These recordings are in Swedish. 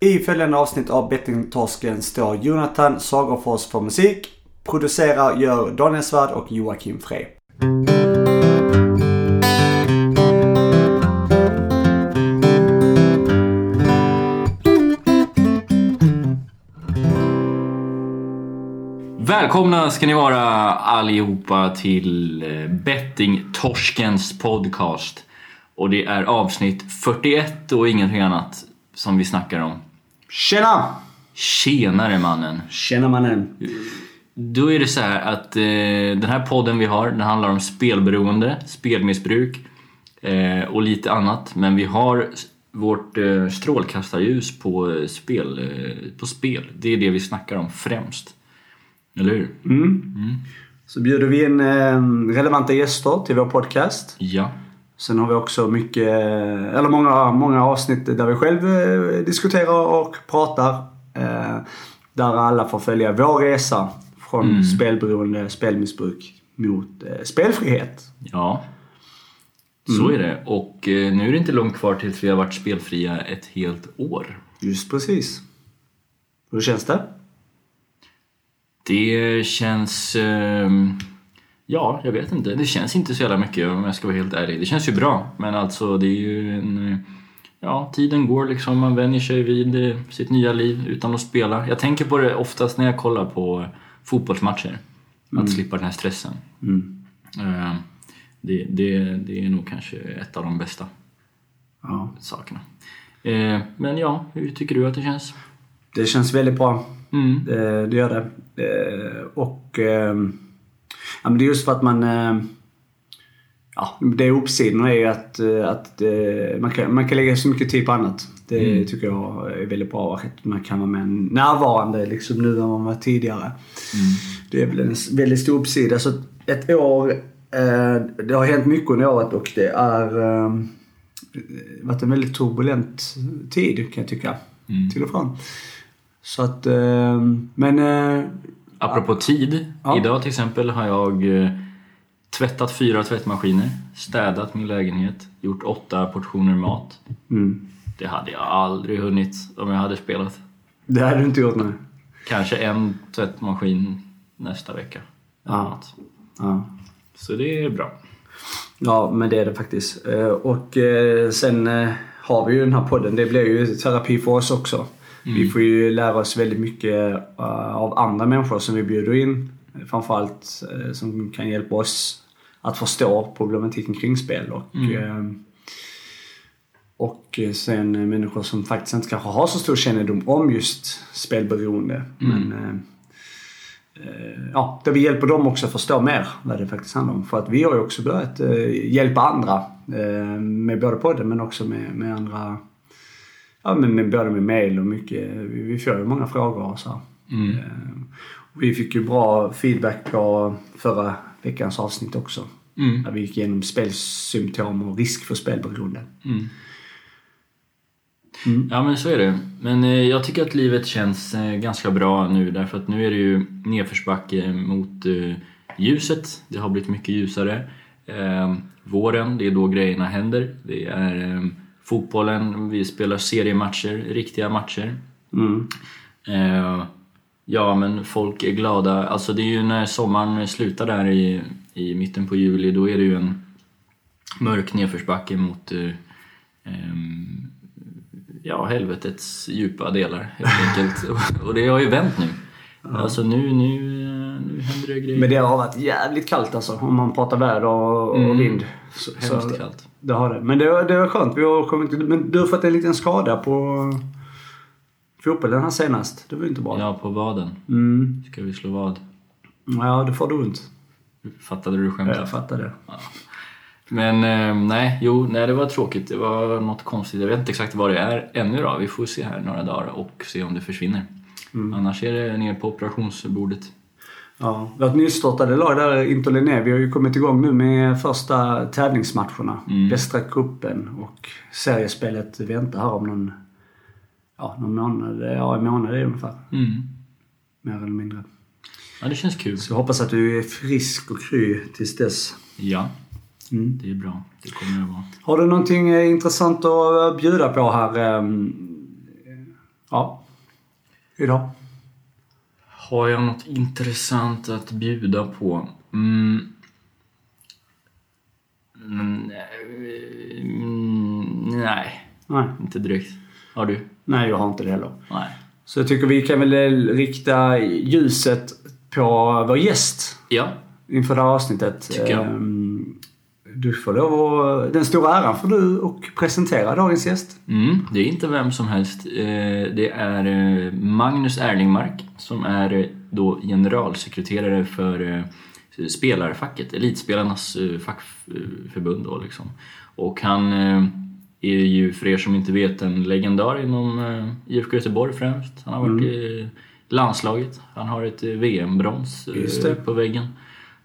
I följande avsnitt av Bettingtorsken står Jonathan Sagerfors för musik. Producerar gör Daniel Svärd och Joakim Frey. Välkomna ska ni vara allihopa till eh, Bettingtorskens podcast. Och det är avsnitt 41 och ingenting annat som vi snackar om. Tjena! Tjenare mannen! Tjena mannen! Då är det så här att eh, den här podden vi har, den handlar om spelberoende, spelmissbruk eh, och lite annat. Men vi har vårt eh, strålkastarljus på, eh, spel, eh, på spel. Det är det vi snackar om främst. Eller hur? Så bjuder vi in eh, relevanta gäster till vår podcast. Ja. Sen har vi också mycket, eller många, många avsnitt där vi själv eh, diskuterar och pratar. Eh, där alla får följa vår resa från spelberoende, spelmissbruk mot eh, spelfrihet. Ja, så är det. Och eh, nu är det inte långt kvar tills vi har varit spelfria ett helt år. Just precis. Hur känns det? Det känns... ehm, ja, jag vet inte. Det känns inte så jävla mycket om jag ska vara helt ärlig. Det känns ju bra, men alltså det är ju en... Ja, tiden går liksom. Man vänjer sig vid eh, sitt nya liv utan att spela. Jag tänker på det oftast när jag kollar på fotbollsmatcher. Att slippa den här stressen. Eh, Det, det, det är nog kanske ett av de bästa Ja. sakerna. Eh, Men ja, hur tycker du att det känns? Det känns väldigt bra. Mm. Det, det gör det. Och ehm, ja, men det är just för att man... Eh, ja, det är uppsidorna är ju att, eh, att eh, man, kan, man kan lägga så mycket tid på annat. Det tycker jag är väldigt bra. Att man kan vara mer närvarande liksom nu än man var tidigare. Det är väl en väldigt stor uppsida. Så ett år, det har hänt mycket under året och det är eh, varit en väldigt turbulent tid kan jag tycka. Till och från. Så att, men Apropå tid. Ja. Idag till exempel har jag eh, tvättat fyra tvättmaskiner, städat min lägenhet, gjort åtta portioner mat. mm, Det hade jag aldrig hunnit om jag hade spelat. det hade du inte gjort nu. Kanske en tvättmaskin nästa vecka. Ja. Ja. Så det är bra. ja, men det är det faktiskt. Eh, och eh, sen har vi ju den här podden. Det blir ju terapi för oss också. Vi får ju lära oss väldigt mycket eh, av andra människor som vi bjuder in. Framförallt eh, som kan hjälpa oss att förstå problematiken kring spel. Och, eh, och sen människor som faktiskt inte kanske har så stor kännedom om just spelberoende. Men, eh, eh, ja, där vi hjälper dem också att förstå mer vad det faktiskt handlar om. För att vi har ju också börjat hjälpa andra med både podden men också med, med andra Ja, men med, både med mail och mycket. Vi, vi får ju många frågor och så. här. Eh, och vi fick ju bra feedback på förra veckans avsnitt också. Mm. Där vi gick igenom spelsymptom och risk för spelberoende. Ja men så är det. Men eh, jag tycker att livet känns eh, ganska bra nu därför att nu är det ju nedförsbacke mot eh, ljuset. Det har blivit mycket ljusare. Eh, våren, det är då grejerna händer. Det är eh, fotbollen, vi spelar seriematcher, riktiga matcher. Mm. Eh, ja men folk är glada. Alltså det är ju när sommaren slutar där i, i mitten på juli, då är det ju en mörk nedförsbacke mot eh, ehm, ja, helvetets djupa delar helt enkelt. Och det har ju vänt nu. Alltså nu, nu, eh, nu händer det grejer. Men det har varit jävligt kallt alltså. Om man pratar väder och, och vind. Så, Hemskt så, kallt. Det har det. Men det, det var skönt. Vi har kommit, men du har fått en liten skada på fotbollen här senast. Det var ju inte bra. Ja, på vaden. Mm. Ska vi slå vad? Ja, det får du ont. Fattade du skämtet? Jag fattar det. Men eh, nej, jo, nej, det var tråkigt. Det var något konstigt. Jag vet inte exakt vad det är ännu då. Vi får se här några dagar och se om det försvinner. Annars är det ner på operationsbordet. Ja, vårt nystartade lag där, Inter Linné, vi har ju kommit igång nu med första tävlingsmatcherna. Västra cupen och seriespelet väntar här om någon, ja, någon månad. Ja, en månad är det ungefär. Mm. Mer eller mindre. Ja, det känns kul. Så jag hoppas att du är frisk och kry tills dess. Ja, Mm. det är bra. Det kommer det vara. Har du någonting eh, intressant att bjuda på här? ehm, Ja. Idag. Har jag något intressant att bjuda på? Mm. Mm, mm, nej, Nej. inte direkt. Har du? Nej, jag har inte det heller. Nej. Så jag tycker vi kan väl eh, rikta ljuset på vår gäst Ja. inför det här avsnittet. Tycker jag. Du får lov att, Den stora äran får du och presentera dagens gäst. Mm, det är inte vem som helst. Eh, Det är eh, Magnus Erlingmark som är eh, då generalsekreterare för spelarfacket, Elitspelarnas fackförbund. Då, liksom. Och han är ju, för er som inte vet, en legendar inom IFK Göteborg främst. Han har varit i landslaget. Han har ett VM-brons på väggen.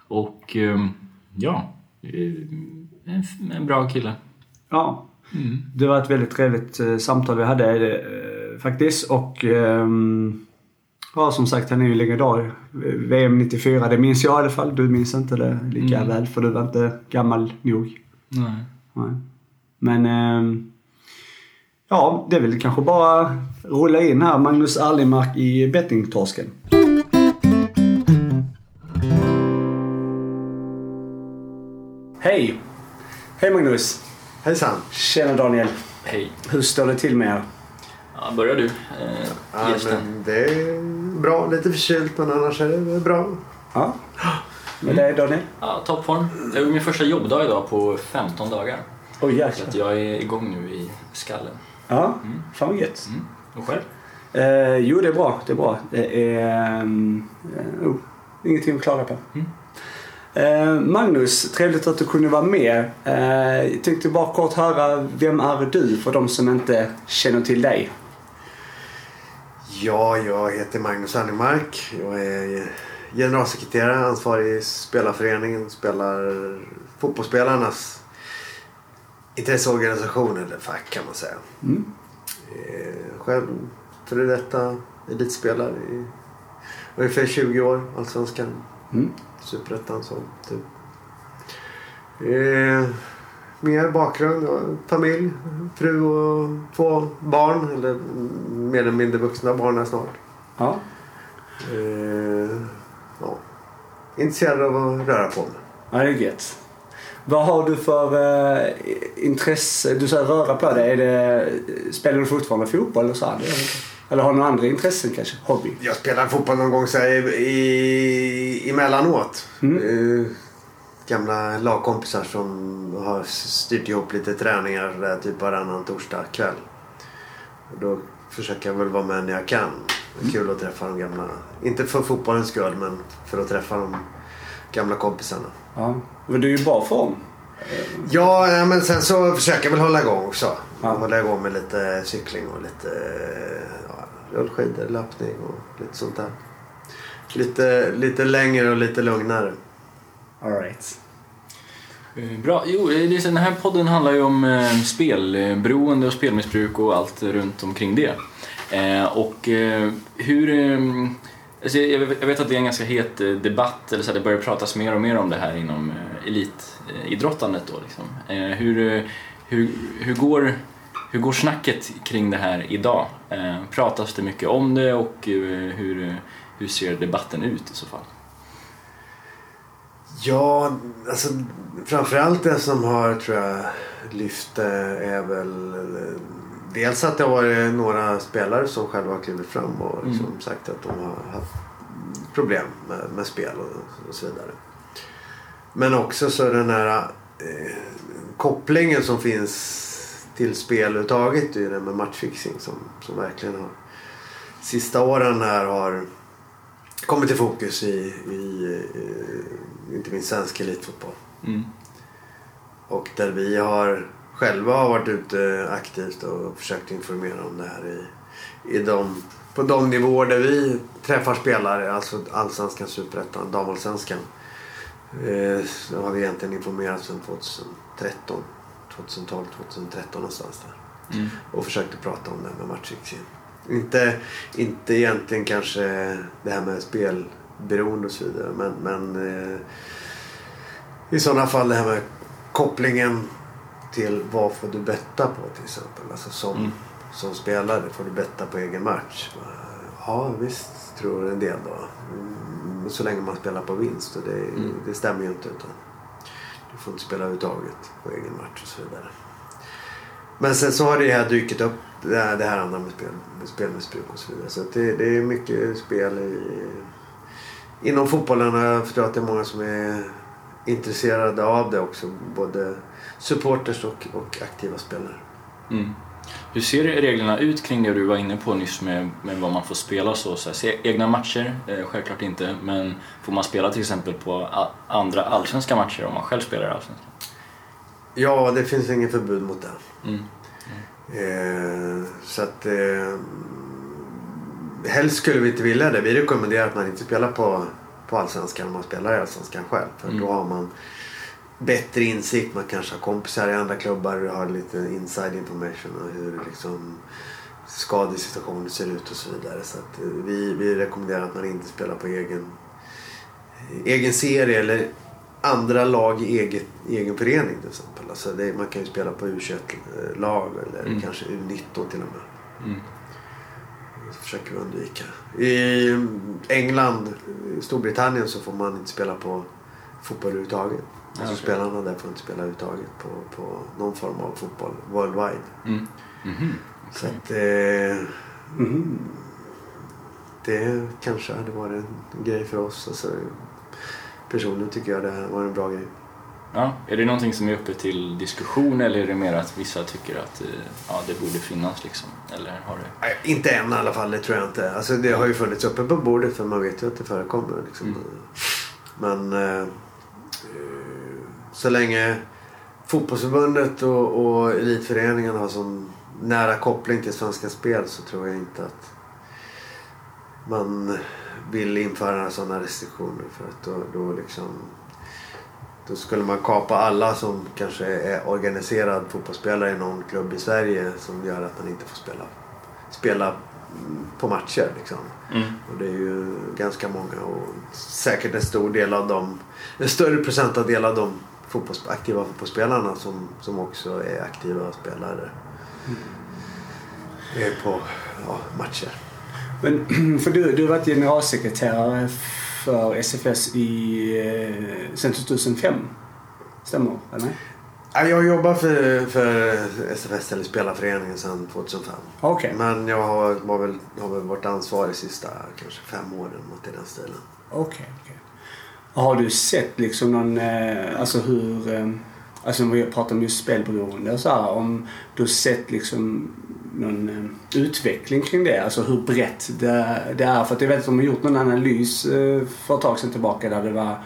Och ja, en, en bra kille. Ja. Mm. Det var ett väldigt trevligt eh, samtal vi hade eh, faktiskt. Och ehm, ja, som sagt, han är ju legendar. VM 94, det minns jag i alla fall. Du minns inte det lika Mm. väl för du var inte gammal nog. Nej. Nej. Men ehm, ja, det är väl kanske bara rulla in här Magnus Erlingmark i bettingtorsken. Hej! Hej Magnus! Hejsan! Tjena Daniel! Hej. Hur står det till med er? Ja, börjar du, eh, Ja, men det är bra, lite förkylt men annars är det bra. Ja. Med dig Daniel? Ja, toppform. Det är min första jobbdag idag på 15 dagar. Så jäklar. att jag är igång nu i skallen. Ja, fan vad gött. Mm. Och själv? Eh, jo, det är bra. Det är bra. Det är... Um, oh, ingenting att klaga på. Mm. Eh, Magnus, trevligt att du kunde vara med. Eh, jag tänkte bara kort höra, vem är du för de som inte känner till dig? Ja, jag heter Magnus Erlingmark. Jag är generalsekreterare, ansvarig i spelarföreningen. Spelar fotbollsspelarnas intresseorganisation eller fack kan man säga. Mm. Eh, Själv före detta elitspelare i ungefär 20 år, Allsvenskan. Mm. Superettan så typ. Eh, mer bakgrund, familj, fru och två barn. Eller mer eller mindre vuxna barn här snart. Ja. Eh, ja. Intresserad av att röra på mig. ja, det är gött. Vad har du för eh, intresse? Du säger röra på dig. Är det, spelar du fortfarande fotboll eller så? här? Eller har du några andra intressen kanske? Hobby? Jag spelade fotboll någon gång så här, i, i, emellanåt. Eh, gamla lagkompisar som har styrt ihop lite träningar där, typ varannan torsdag kväll. Och då försöker jag väl vara med när jag kan. Det är kul att träffa de gamla. Inte för fotbollens skull men för att träffa de gamla kompisarna. Ja. Men du är ju i bra form. Ja, men sen så försöker jag väl hålla igång också. Ja. Hålla igång med lite cykling och lite ja, rullskidor, löpning och lite sånt där. Lite, lite längre och lite lugnare. All right. Eh, Bra. Jo, eh, den här podden handlar ju om eh, spelberoende och spelmissbruk och allt runt omkring det. Och hur... Alltså jag, vet att det är en ganska het debatt, eller så här, det börjar pratas mer och mer om det här inom elitidrottandet. Då, liksom. hur, hur, hur, går, hur går snacket kring det här idag? Pratas det mycket om det och hur, hur ser debatten ut i så fall? Ja, alltså framförallt det som har tror jag lyft det är väl eh, dels att det har varit några spelare som själva klivit fram och liksom sagt att de har haft problem med, med spel och, och så vidare. Men också så den här eh, kopplingen som finns till spel överhuvudtaget är ju det med matchfixing som, som verkligen har sista åren här har kommit i fokus i, i eh, inte minst svensk elitfotboll. Mm. Och där vi har själva har varit ute aktivt och försökt informera om det här i, i de, på de nivåer där vi träffar spelare, alltså allsvenskan, superettan, damallsvenskan. Eh, så har vi egentligen informerat sedan 2013, 2012, 2013 någonstans där. Mm. Och försökte prata om det här med matchfixing. Inte, inte egentligen kanske det här med spelberoende och så vidare. Men, men eh, i sådana fall det här med kopplingen till vad får du betta på till exempel. Alltså som, Mm. som spelare? Får du betta på egen match? Ja visst tror en del då. Mm, Så länge man spelar på vinst och det, Mm. det stämmer ju inte. Utan du får inte spela överhuvudtaget på egen match och så vidare. Men sen så har det här dykt upp, det här, det här andra med, spel, med spelmissbruk och så vidare. Så det, det är mycket spel i, inom fotbollen. och Jag förstår att det är många som är intresserade av det också. Både supporters och, och aktiva spelare. Mm. Hur ser reglerna ut kring det du var inne på nyss med, med vad man får spela så? så här, egna matcher? Eh, självklart inte, men får man spela till exempel på a- andra allsvenska matcher om man själv spelar i allsvenskan? Ja, det finns inget förbud mot det. Mm. Eh, så att... Eh, helst skulle vi inte vilja det. Vi rekommenderar att man inte spelar på, på Allsvenskan om man spelar i Allsvenskan själv. För Mm. då har man bättre insikt. Man kanske har kompisar i andra klubbar och har lite inside information och hur liksom skadesituationer ser ut och så vidare. Så att eh, vi, vi rekommenderar att man inte spelar på egen, egen serie eller andra lag i eget, egen förening till exempel. Alltså det, man kan ju spela på U21-lag eller Mm. kanske U19 till och med. Mm. Det försöker vi undvika. I England, i Storbritannien så får man inte spela på fotboll överhuvudtaget. Alltså okej. spelarna där får inte spela överhuvudtaget på, på någon form av fotboll worldwide. Mm. Mhm. Så att eh, Mhm. det kanske hade varit en grej för oss. Alltså, personligen tycker jag det här var en bra grej. Ja, är det någonting som är uppe till diskussion eller är det mer att vissa tycker att eh, ja, det borde finnas liksom? Eller har det... Nej, inte än i alla fall, det tror jag inte. Alltså, det har ju funnits uppe på bordet för man vet ju att det förekommer. Liksom. Mm. Men eh, så länge fotbollsförbundet och, och elitföreningen har sån nära koppling till Svenska Spel så tror jag inte att man vill införa sådana restriktioner. För att då, då, liksom, då skulle man kapa alla som kanske är organiserad fotbollsspelare i någon klubb i Sverige som gör att man inte får spela, spela mm, på matcher. Liksom. Mm. Och det är ju ganska många och säkert en stor del av dem, en större procentandel av de fotbolls, aktiva fotbollsspelarna som, som också är aktiva spelare. Är på ja, matcher. Men för du, du har varit generalsekreterare för SFS i, eh, sedan 2005. Stämmer eller? Ja, Jag jobbar för, för SFS eller Spelarföreningen sedan 2005. Okej. Men jag har, var väl, har väl varit ansvarig de sista kanske fem åren något i den stilen. Okej, okej. Har du sett liksom någon, eh, alltså hur, eh, alltså om vi pratar om just spelberoende och så här, om du har sett liksom någon eh, utveckling kring det? Alltså hur brett det, det är? För att jag vet att de har gjort någon analys eh, för ett tag sedan tillbaka där det var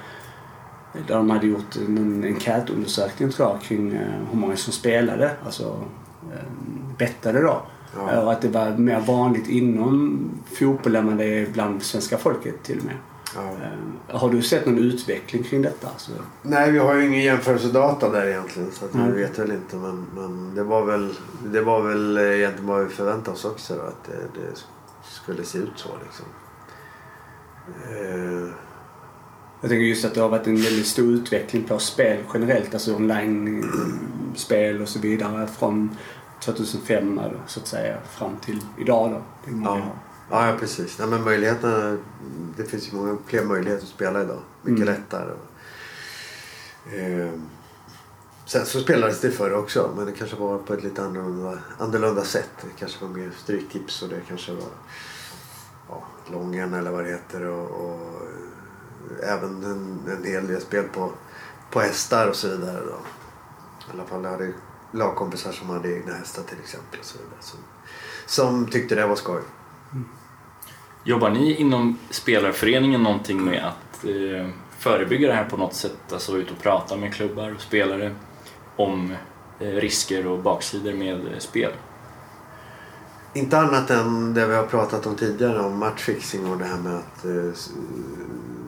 där de hade gjort en enkätundersökning tror jag kring eh, hur många som spelade, alltså bettade då. Ja. Och att det var mer vanligt inom fotboll än det är bland svenska folket till och med. Ja. Eh, Har du sett någon utveckling kring detta? Alltså, Nej, vi har ju ingen jämförelsedata där egentligen så att vi Nej. vet väl inte. Men, men det, var väl, det var väl egentligen vad vi förväntade oss också då, att det, det skulle se ut så liksom. Eh, jag tänker just att det har varit en väldigt stor utveckling på spel generellt, alltså online-spel och så vidare från 2005 så att säga fram till idag då. Det är många Ja. Ja, ja precis. Nej, men möjligheterna, det finns ju många fler möjligheter att spela idag. Mycket Mm. lättare. Eh, sen så spelades det förr också men det kanske var på ett lite annorlunda, annorlunda sätt. Det kanske var mer stryktips och det kanske var ja, Lången eller vad det heter. Och, och även en, en hel del spel på, på hästar och så vidare. Då. I alla fall jag hade lagkompisar som hade egna hästar till exempel. Och så vidare, som, som tyckte det var skoj. Jobbar ni inom spelarföreningen någonting med att eh, förebygga det här på något sätt? Alltså ut och prata med klubbar och spelare om eh, risker och baksidor med eh, spel? Inte annat än det vi har pratat om tidigare om matchfixing och det här med att eh,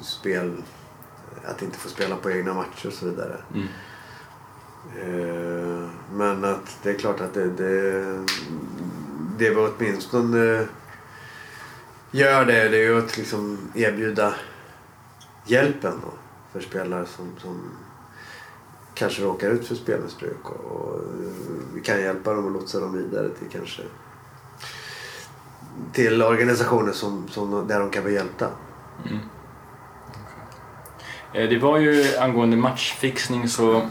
spel, att inte få spela på egna matcher och så vidare. Mm. Eh, men att det är klart att det, det, det vi åtminstone gör det, det är ju att liksom erbjuda hjälpen då för spelare som, som kanske råkar ut för spelmissbruk. Och, och vi kan hjälpa dem och lotsa dem vidare till kanske till organisationer som, som, där de kan vara hjälpta. Mm. Eh, Det var ju angående matchfixning så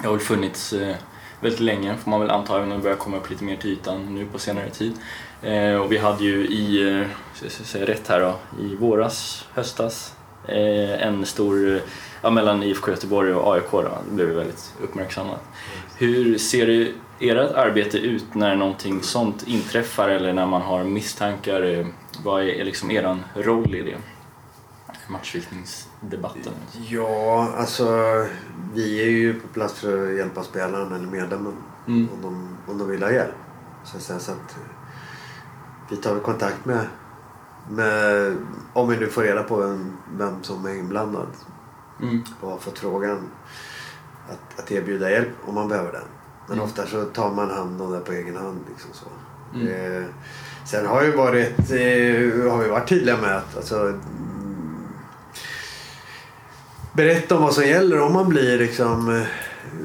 det har väl funnits eh, väldigt länge får man väl anta även om det börjar komma upp lite mer till ytan nu på senare tid. Eh, Och vi hade ju i, eh, säga rätt här då, i våras, höstas eh, en stor, ja, mellan IFK Göteborg och AIK då, det blev väldigt uppmärksammat. Hur ser det, ert arbete ut när någonting sånt inträffar eller när man har misstankar? Vad är liksom eran roll i det? Matchfixningsdebatten. Ja, alltså vi är ju på plats för att hjälpa spelaren eller medlemmen Mm. om, de, om de vill ha hjälp. Så, så att vi tar kontakt med, med om vi nu får reda på vem, vem som är inblandad Mm. och har fått frågan att, att erbjuda hjälp om man behöver den. Men Mm. ofta så tar man hand om det på egen hand. Liksom så. Mm. Eh, sen har ju varit, eh, har vi varit tydliga med att alltså, mm, berätta om vad som gäller om man blir liksom, eh,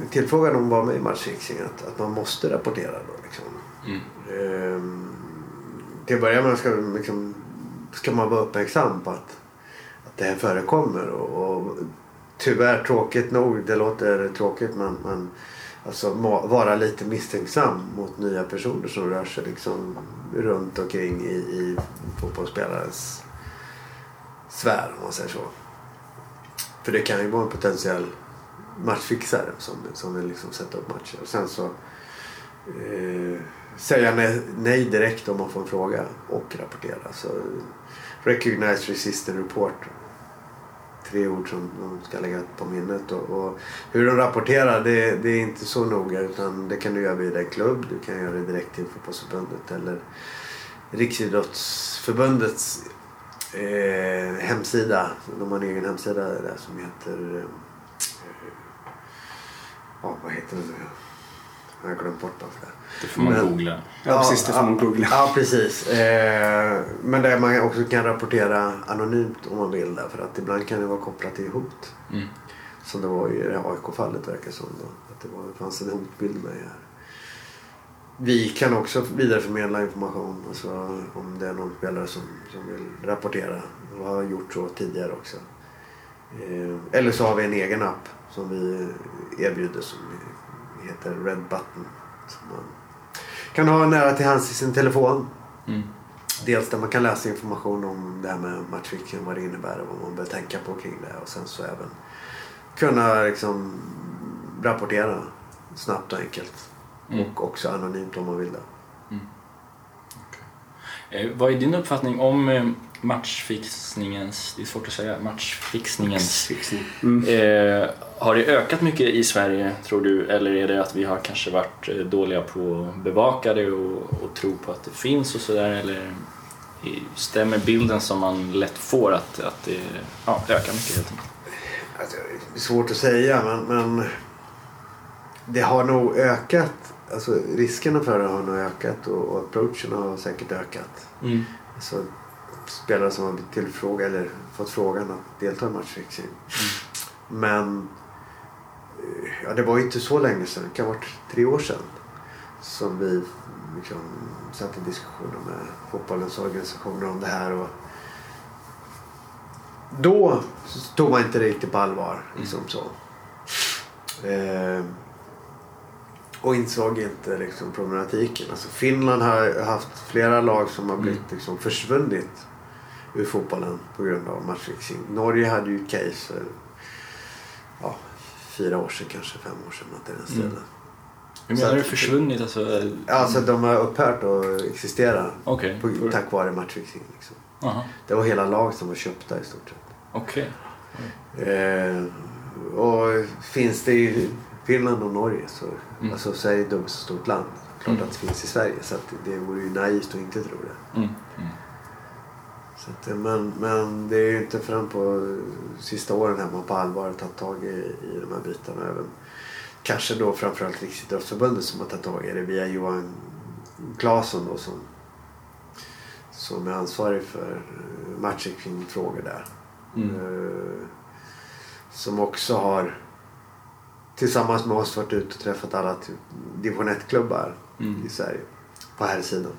tillfrågad om att vara med i matchfixing. Att, att man måste rapportera då. Liksom. Mm. Ehm, till att börja med ska, liksom, ska man vara uppmärksam på att, att det här förekommer. Och, och tyvärr tråkigt nog, det låter tråkigt men, men alltså, må, vara lite misstänksam mot nya personer som rör sig liksom, runt omkring i, i fotbollsspelarens sfär om man säger så. För det kan ju vara en potentiell matchfixare som, som vill liksom sätta upp matcher. Och sen så eh, säga nej, nej direkt om man får en fråga och rapportera. Så, recognize, resist and report. Tre ord som de ska lägga på minnet. Och, och hur de rapporterar det, det är inte så noga utan det kan du göra via en klubb, du kan göra det direkt till fotbollsförbundet eller Riksidrottsförbundets eh, hemsida. De har en egen hemsida där som heter... Eh, ja, vad heter den nu? Jag har glömt bort varför det. Det får man Men- googla. Ja, precis. Det får man ja, googla. Ja, precis. Eh, men där man också kan rapportera anonymt om man vill. Därför att ibland kan det vara kopplat till hot. Mm. Som det var i det AIK-fallet verkar som. Då. Att det, var, det fanns en hotbild med här. Vi kan också vidareförmedla information. Alltså, om det är någon spelare som, som vill rapportera. Och har gjort så tidigare också. Eh, eller så har vi en egen app som vi erbjuder som heter Red Button. Som man kan ha nära till hands i sin telefon. Mm. Dels där man kan läsa information om det här med matchfixing, vad det innebär och vad man bör tänka på kring det. Och sen så även kunna liksom rapportera snabbt och enkelt. Mm. Och också anonymt om man vill det. Eh, vad är din uppfattning om eh, matchfixningens, det är svårt att säga, matchfixningens Mm. Eh, har det ökat mycket i Sverige tror du eller är det att vi har kanske varit eh, dåliga på att bevaka det och, och tro på att det finns och sådär eller stämmer bilden som man lätt får att, att det ja, ökar mycket helt enkelt? Alltså, det är svårt att säga men, men det har nog ökat. Alltså riskerna för det har nog ökat och, och approachen har säkert ökat. Mm. Alltså, spelare som har blivit tillfrågade eller fått frågan att delta i matchfixing. Men eh, ja, det var inte så länge sedan, det kan ha varit tre år sedan. Som vi liksom, satt i diskussioner med fotbollens organisationer om det här. Och då tog man inte riktigt på allvar. Liksom så. Eh, och insåg inte liksom, problematiken. Alltså, Finland har haft flera lag som har blivit liksom, försvunnit ur fotbollen på grund av matchfixing. Norge hade ju case fyra år sedan, kanske fem år sedan. Något i den stilen. Hur Så menar du försvunnit? Alltså, Alltså de har upphört att existera Okej. på, tack vare matchfixing. Liksom. Aha. Det var hela lag som var köpta i stort sett. Okej. Eh, och finns det i Finland och Norge så, Mm. alltså Sverige är ett dubbelt så stort land. Klart Mm. att det finns i Sverige så det vore ju naivt att inte tro det. Mm. Så att, eh, men, men det är ju inte förrän på sista åren här man på allvar har tagit tag i, i de här bitarna. Även, kanske då framförallt Riksidrottsförbundet som har tagit tag i det via Johan Claesson då som, som är ansvarig för eh, matchfixing-frågor där. Mm. Eh, som också har tillsammans med oss varit ute och träffat alla typ, division 1-klubbar Mm. i Sverige på här sidan.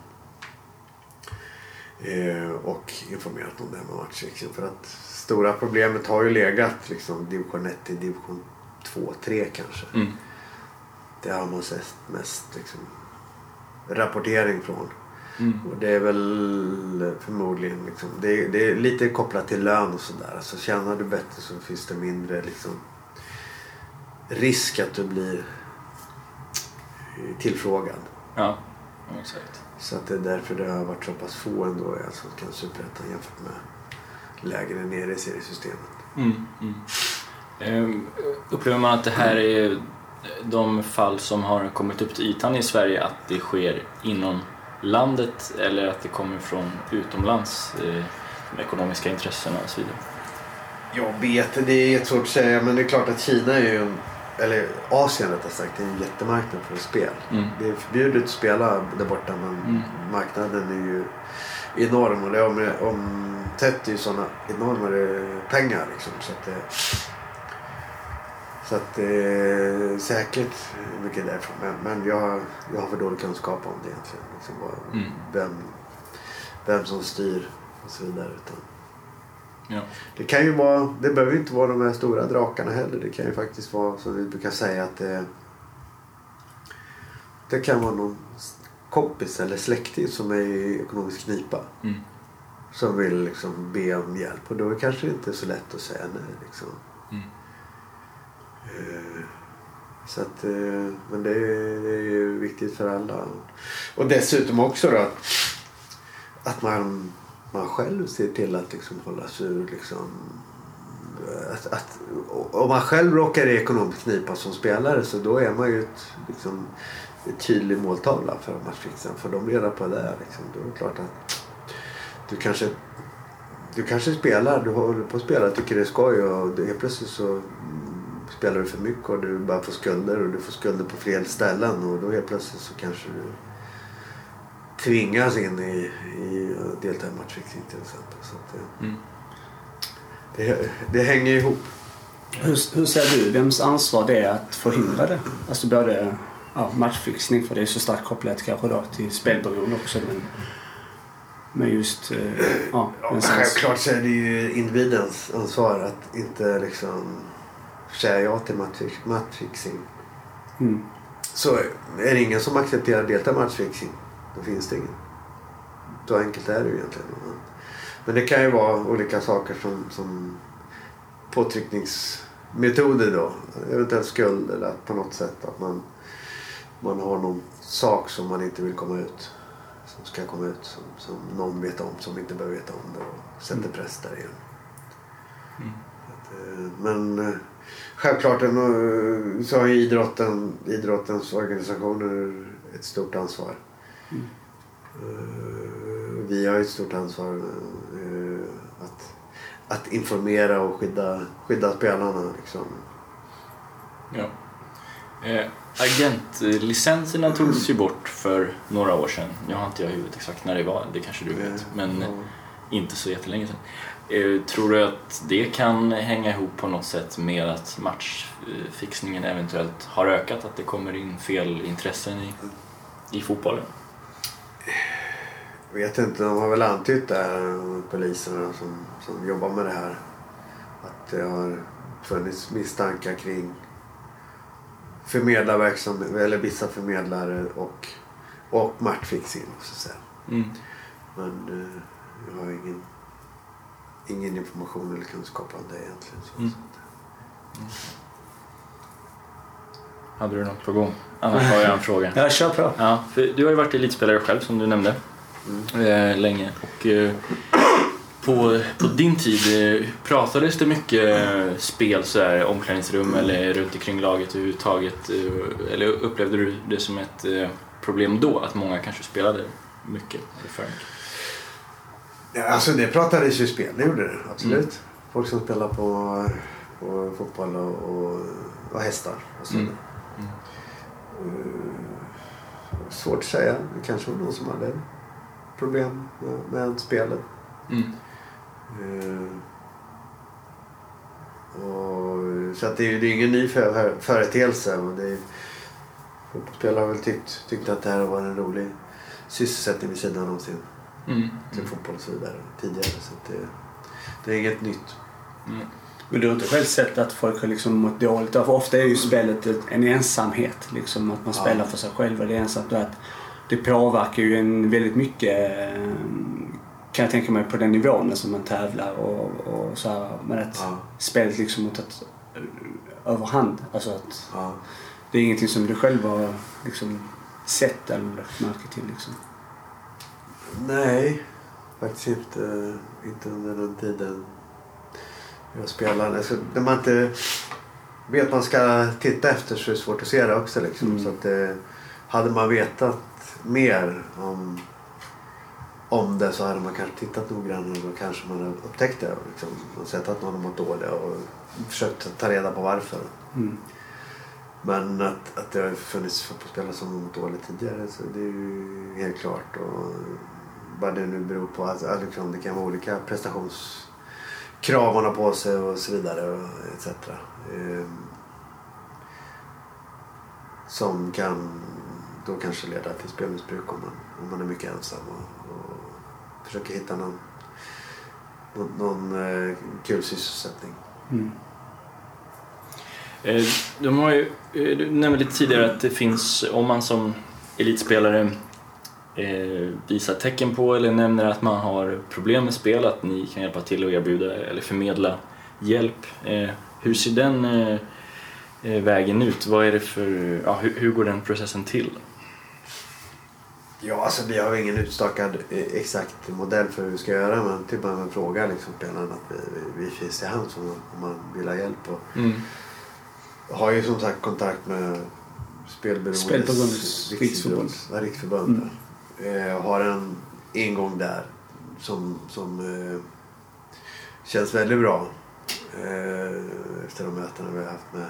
Eh, och informerat om det här med matchfixing. För att stora problemet har ju legat liksom division 1 till division 2, 3 kanske. Mm. Det har man sett mest liksom, rapportering från. Mm. Och det är väl förmodligen liksom, det, är, det är lite kopplat till lön och sådär. Alltså tjänar du bättre så finns det mindre liksom, risk att du blir tillfrågad. Ja, exakt. Så att det är därför det har varit så pass få ändå i Allsvenskan Superettan jämfört med lägre nere i seriesystemet. Mm. Mm. Ehm, upplever man att det här är de fall som har kommit upp till ytan i Sverige att det sker inom landet eller att det kommer från utomlands, eh, de ekonomiska intressena och så vidare? Jag vet, det är jättesvårt att säga men det är klart att Kina är ju en, eller Asien rättare sagt, är en jättemarknad för spel. Mm. Det är förbjudet att spela där borta men Mm. marknaden är ju enorm och det om, omsätter ju sådana enorma eh, pengar liksom. Så att det, så att det är säkert mycket därifrån. Men, men jag, jag har för dålig kunskap om det egentligen. Liksom vad, Mm. vem, vem som styr och så vidare. Utan Ja. det kan ju vara, det behöver ju inte vara de här stora drakarna heller. Det kan ju faktiskt vara som vi brukar säga att det, det kan vara någon kompis eller släkting som är i ekonomisk knipa. Mm. Som vill liksom be om hjälp och då är det kanske inte så lätt att säga nej. Liksom. Mm. Eh, Så att, eh, men det är, det är ju viktigt för alla. Och dessutom också då att, att man, man själv ser till att liksom hålla sig ur liksom, att, att, om man själv råkar i ekonomisk knipa som spelare så då är man ju ett, liksom, ett tydlig måltavla för matchfixen. För de reda på det. Liksom. Då är det klart att du kanske, du kanske spelar, du håller på att spela, tycker det är skoj och helt plötsligt så spelar du för mycket och du bara får skulder och du får skulder på fel ställen och då helt plötsligt så kanske du tvingas in i, i att delta i matchfixing till exempel. Så att det, Mm. det, det hänger ihop. Hur, hur ser du, vems ansvar det är att förhindra det? Alltså både ja, matchfixning, för det är så starkt kopplat kanske då till spelberoende också. Men, men just eh, ja, Ja, självklart så är det ju individens ansvar att inte liksom säga ja till matchfix- matchfixing. Mm. Så är det ingen som accepterar att delta i matchfixing, då finns det ingen. Så enkelt är det ju egentligen. Men det kan ju vara olika saker som, som påtryckningsmetoder då. Eventuellt skuld eller på något sätt att man, man har någon sak som man inte vill komma ut. Som ska komma ut. Som, som någon vet om som inte behöver veta om det och sätter press där igen. Mm. Att, eh, Men eh, självklart eh, så har idrotten, idrottens organisationer ett stort ansvar. Eh, Vi har ett stort ansvar eh, att, att informera och skydda, skydda spelarna. Liksom. Ja. Eh, agentlicenserna togs ju bort för några år sedan. Jag har inte jag huvudet exakt när det var, det kanske du vet. Men Ja. inte så jättelänge sedan. Eh, tror du att det kan hänga ihop på något sätt med att matchfixningen eventuellt har ökat? Att det kommer in fel intressen i, i fotbollen? Jag vet inte, de har väl antytt det här, poliserna som, som jobbar med det här. Att det har funnits misstankar kring förmedlarverksamhet, eller vissa förmedlare och, och matchfixing. Så att säga. Mm. Men eh, jag har ingen, ingen information eller kunskap om det egentligen. Så. Mm. Hade du något på gång? Annars har jag en fråga. Ja, kör på. Ja, för du har ju varit elitspelare själv som du nämnde eh, länge. Och, eh, på, på din tid, eh, pratades det mycket eh, spel så här, omklädningsrum eller runt omkring laget överhuvudtaget? Eh, eller upplevde du det som ett problem då, att många kanske spelade mycket eller för mycket? Ja, alltså det pratades ju spel, det gjorde det absolut. Folk som spelar på, på fotboll och, och, och hästar och så Mm. Eh, svårt att säga. Det kanske var någon som hade problem med, med spelet. Mm. Eh, och, så att det, är, det är ingen ny för, för, företeelse. Och det är, fotbollsspelare har väl tyckt, tyckt att det här var en rolig sysselsättning vid sidan om sin Mm. till fotboll och så vidare tidigare. Så att det, det är inget nytt. Men du har inte själv sett att folk har liksom mått dåligt? För ofta är ju spelet en ensamhet. Liksom, att man Ja. spelar för sig själv och det är ensamt. Och att det påverkar ju en väldigt mycket eh, kan jag tänka mig på den nivån som man tävlar och, och så här. Men att Ja. spelet liksom har tagit eh, överhand. Alltså att Ja. det är ingenting som du själv har liksom sett eller lagt märke till liksom. Nej, faktiskt inte, inte under den tiden jag spelade. Alltså, när man inte vet vad man ska titta efter så är det svårt att se det också. Liksom. Mm. Så att det, hade man vetat mer om, om det så hade man kanske tittat noggrannare och kanske man hade upptäckt det. och Liksom, och sett att någon har mått dåligt och försökt ta reda på varför. Mm. Men att, att det har funnits fotbollsspelare som har mått dåligt tidigare så det är ju helt klart. Och vad det nu beror på. Alltså, liksom, det kan vara olika prestationskrav man har på sig och så vidare. Och etc. Ehm, som kan då kanske leda till spelmissbruk om man, om man är mycket ensam och, och försöker hitta någon, någon, någon eh, kul sysselsättning. Mm. Eh, De har ju, eh, du nämnde lite tidigare att det finns, om man som elitspelare eh, visar tecken på eller nämner att man har problem med spel, att ni kan hjälpa till och erbjuda eller förmedla hjälp. Eh, Hur ser den eh, eh, vägen ut? Vad är det för, ja, hur, hur går den processen till? Ja, alltså vi har ingen utstakad eh, exakt modell för hur vi ska göra. Men typ man frågar liksom spelaren att vi, vi, vi finns till hands om om man vill ha hjälp. Och Mm. har ju som sagt kontakt med Spelberoendes riksförbund. Ja, riksförbund. Eh, har en ingång där som, som eh, känns väldigt bra. Eh, efter de mötena vi har haft med,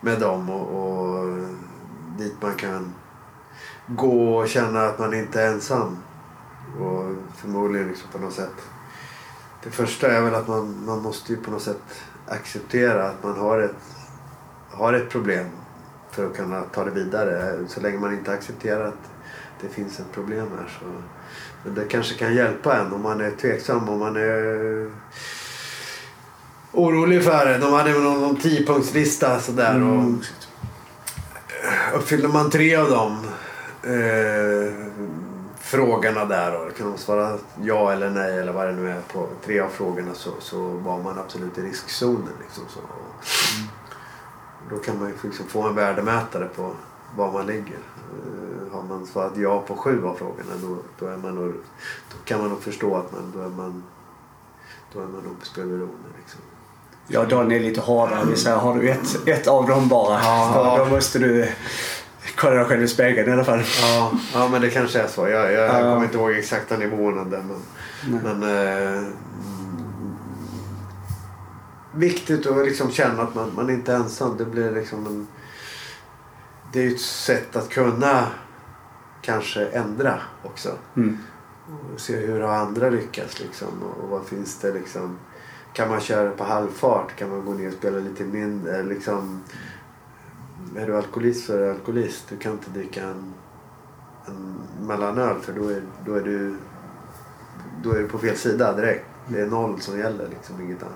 med dem. Och, och dit man kan gå och känna att man inte är ensam. Och förmodligen liksom på något sätt. Det första är väl att man, man måste ju på något sätt acceptera att man har ett, har ett problem för att kunna ta det vidare. Så länge man inte accepterar att det finns ett problem här så men det kanske kan hjälpa en om man är tveksam, om man är orolig för det. De hade någon, någon tiopunktslista sådär. Och, Mm. Uppfyller man tre av dem eh, frågorna där och kan de svara ja eller nej eller vad det nu är på tre av frågorna så, så var man absolut i riskzonen. Liksom, så. Då kan man ju liksom få en värdemätare på var man ligger. Eh, har man svarat ja på sju av frågorna då, då, är man nog, då kan man nog förstå att man, då är man, då är man nog spelberoende. Liksom. Ja, Dan är lite hårdare. Vi säger, har du ett, ett av dem bara, Ja. då, då måste du kolla dig själv i spegeln i alla fall. Ja, ja men det kanske är så. Jag, jag, Ja. kommer inte ihåg exakta nivåerna där. Men, Nej. men eh, viktigt att liksom känna att man, man inte är ensam. Det blir liksom en, det är ju ett sätt att kunna kanske ändra också. Mm. Och se hur har andra lyckats liksom. Och, och vad finns det liksom. Kan man köra på halvfart? Kan man gå ner och spela lite mindre? Liksom, är du alkoholist så är du alkoholist. Du kan inte dricka en, en mellanöl för då är, då, är du, då är du på fel sida direkt. Det är noll som gäller liksom, inget annat.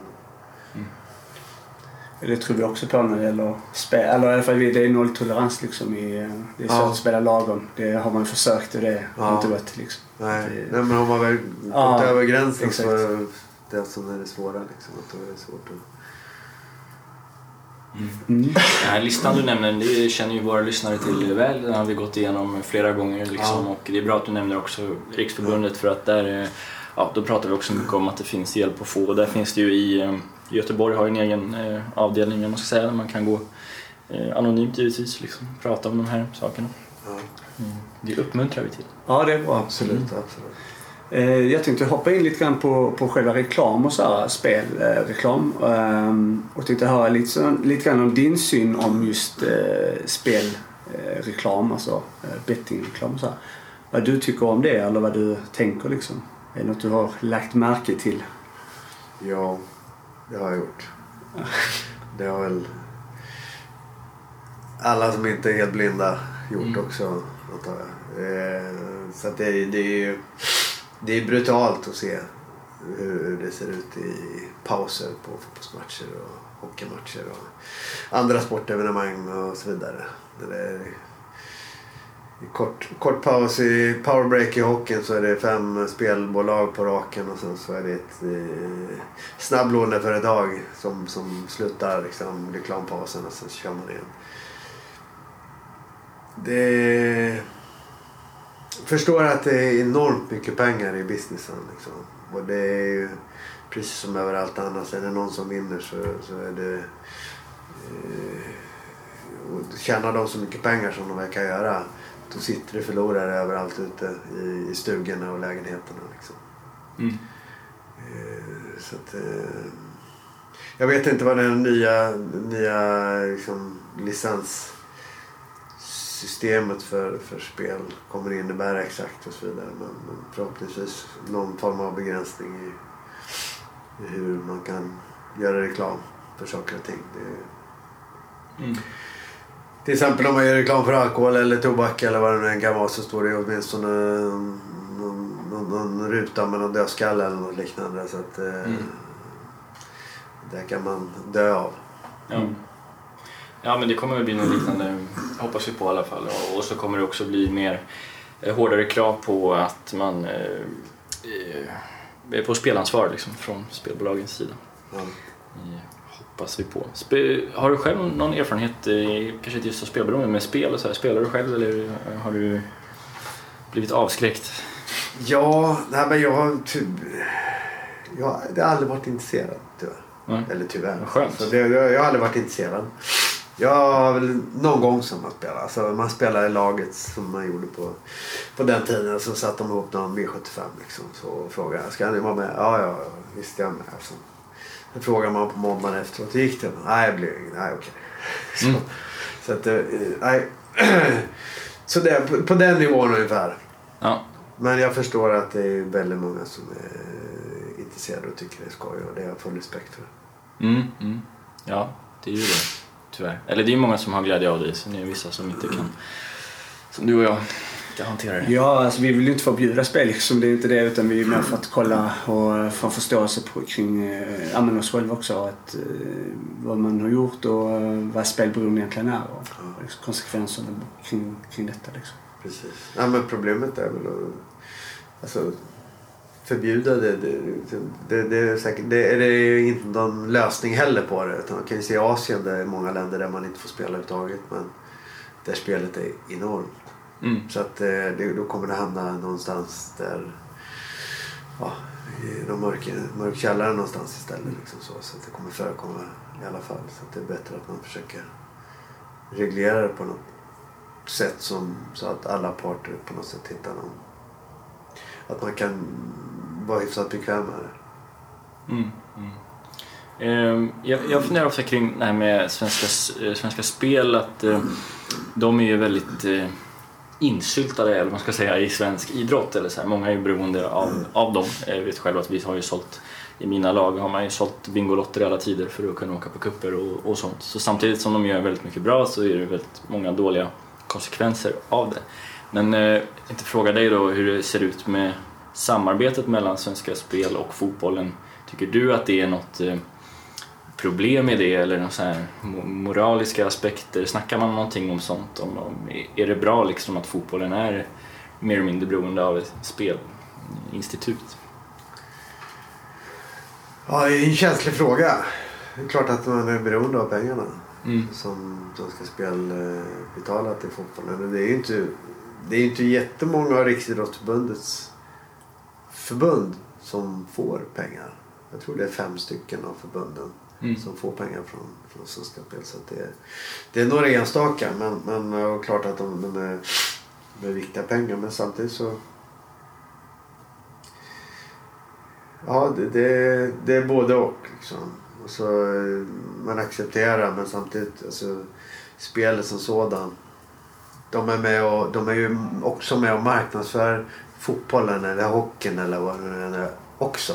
Det tror vi också på när det gäller spel. Eller i alla fall det är nolltolerans liksom. I, eh, det är svårt Ja. att spela lagom. Det har man försökt och det har Ja. inte gått liksom. Nej, Det- Nej men om man väl gått Ja, över gränsen exakt. så är det som är det svåra. Liksom, att då är det svårt att... Mm. Den här listan du nämner, det känner ju våra lyssnare till väl. Den har vi gått igenom flera gånger. Liksom. Ja. Och det är bra att du nämner också Riksförbundet för att där, eh, ja, då pratar vi också mycket om att det finns hjälp att få. Och där finns det ju i eh, Göteborg har en egen eh, avdelning, man ska säga, där man kan gå anonymt givetvis, liksom, prata om de här sakerna. Mm. Det uppmuntrar vi till. Ja, det är bra. absolut, absolut. Eh, Jag tänkte hoppa in lite grann på, på själva reklam och så här, spelreklam. Ehm, och tänkte höra lite, lite grann om din syn om just eh, spelreklam, alltså eh, bettingreklam så här. Vad du tycker om det eller vad du tänker liksom. Är det något du har lagt märke till? Ja, det har jag gjort. Det har väl alla som inte är helt blinda gjort Mm. också, antar jag. Så att det, det är ju det är brutalt att se hur det ser ut i pauser på fotbollsmatcher och hockeymatcher och andra sportevenemang och så vidare. Det är kort, kort paus i powerbreak i hockeyn så är det fem spelbolag på raken och sen så är det ett eh, snabblåneföretag som, som slutar liksom reklampausen och sen kör man igen. Det förstår att det är enormt mycket pengar i businessen. Liksom. Och det är ju precis som överallt annars. Är det någon som vinner så, så är det... Eh, och tjänar de så mycket pengar som de verkar göra då sitter det förlorare överallt ute i, i stugorna och lägenheterna. Liksom. Mm. Eh, så att, eh, jag vet inte vad den nya, nya liksom, licenssystemet för, för spel kommer innebära exakt och så vidare. Men, men förhoppningsvis någon form av begränsning i, i hur man kan göra reklam för saker och ting. Det, Mm. till exempel om man gör reklam för alkohol eller tobak eller vad det nu än kan vara så står det åtminstone någon, någon, någon ruta med någon dödskalle eller något liknande. Så att, eh, Mm. Det kan man dö av. Ja. ja, men det kommer väl bli något liknande, hoppas vi på i alla fall. Och- så kommer det också bli mer eh, hårdare krav på att man eh, eh, på spelansvar liksom, från spelbolagens sida. Eh, hoppas vi på. Spe, har du själv någon erfarenhet, eh, kanske inte just av spelberoende, med spel och så här? Spelar du själv eller har du blivit avskräckt? Ja, nej, men jag har typ... Jag, har aldrig varit intresserad tyvärr. Nej. Eller tyvärr. Skönt. Så det, jag, jag har aldrig varit intresserad. Har väl någon gång som man spelar. Alltså man spelar i laget som man gjorde på, på den tiden. Så satte de ihop någon V75 liksom. Så frågade jag, ska ni vara med? Ja, ja, ja, visst jag är med. Alltså. Då frågar man på måndagen efteråt, hur gick det? Nej, det blev inget. Nej, okej. Så, Mm. så att, eh, nej. så det, på, på den nivån ungefär. Ja. Men jag förstår att det är väldigt många som är intresserade och tycker det är skoj och det har jag full respekt för. Mm, mm. Ja, det är ju det. Tyvärr. Eller det är många som har glädje av det, sen är det vissa som inte kan. Som du och jag kan hantera det. Ja, alltså vi vill ju inte förbjuda spel liksom. Det är inte det. Utan vi är mer för att kolla och få en förståelse på, kring eh, ja, men oss själva också. Att, eh, vad man har gjort och eh, vad spelberoende egentligen är. Och, och liksom konsekvenserna kring, kring detta liksom. Precis. Ja, men problemet är väl att alltså, förbjuda det. Det, det, är säkert, det, är ju inte någon lösning heller på det. Utan man kan ju se i Asien, där det är många länder där man inte får spela överhuvudtaget. Men där spelet är enormt. Mm. Så att eh, det, då kommer det hamna någonstans där ja, i de mörka, mörk källare någonstans istället. Liksom så, så att det kommer förekomma i alla fall. Så att det är bättre att man försöker reglera det på något sätt som, så att alla parter på något sätt hittar någon... Att man kan vara hyfsat bekväm med det. Mm. Mm. Ehm, jag, jag funderar också kring det här med Svenska, eh, svenska Spel, att eh, de är ju väldigt eh, insyltade, eller vad man ska säga, i svensk idrott. Eller så här. Många är ju beroende av, av dem. Jag vet själv att vi har ju sålt, i mina lag har man ju sålt Bingolotter i alla tider för att kunna åka på kupper och, och sånt. Så samtidigt som de gör väldigt mycket bra så är det väldigt många dåliga konsekvenser av det. Men eh, jag tänkte fråga dig då hur det ser ut med samarbetet mellan Svenska Spel och fotbollen. Tycker du att det är något eh, problem i det eller någon så här mo- moraliska aspekter? Snackar man någonting om sånt? Om, om, är det bra liksom att fotbollen är mer eller mindre beroende av ett spelinstitut? Ja, det är en känslig fråga. Det är klart att man är beroende av pengarna. Mm. som Svenska Spel eh, betalar till fotbollen. Men det är ju inte, det är inte jättemånga av Riksidrottsförbundets förbund som får pengar. Jag tror det är fem stycken av förbunden Mm. som får pengar från, från Svenska Spel. Så det, är, det är några enstaka men, men eh, och klart att de, de, är, de är viktiga pengar. Men samtidigt så Ja, det, det, det är både och. Liksom. Och så, eh, man accepterar men samtidigt, alltså, spelet som sådan. De är, med och, de är ju också med och marknadsför fotbollen eller hockeyn eller vad det nu är också.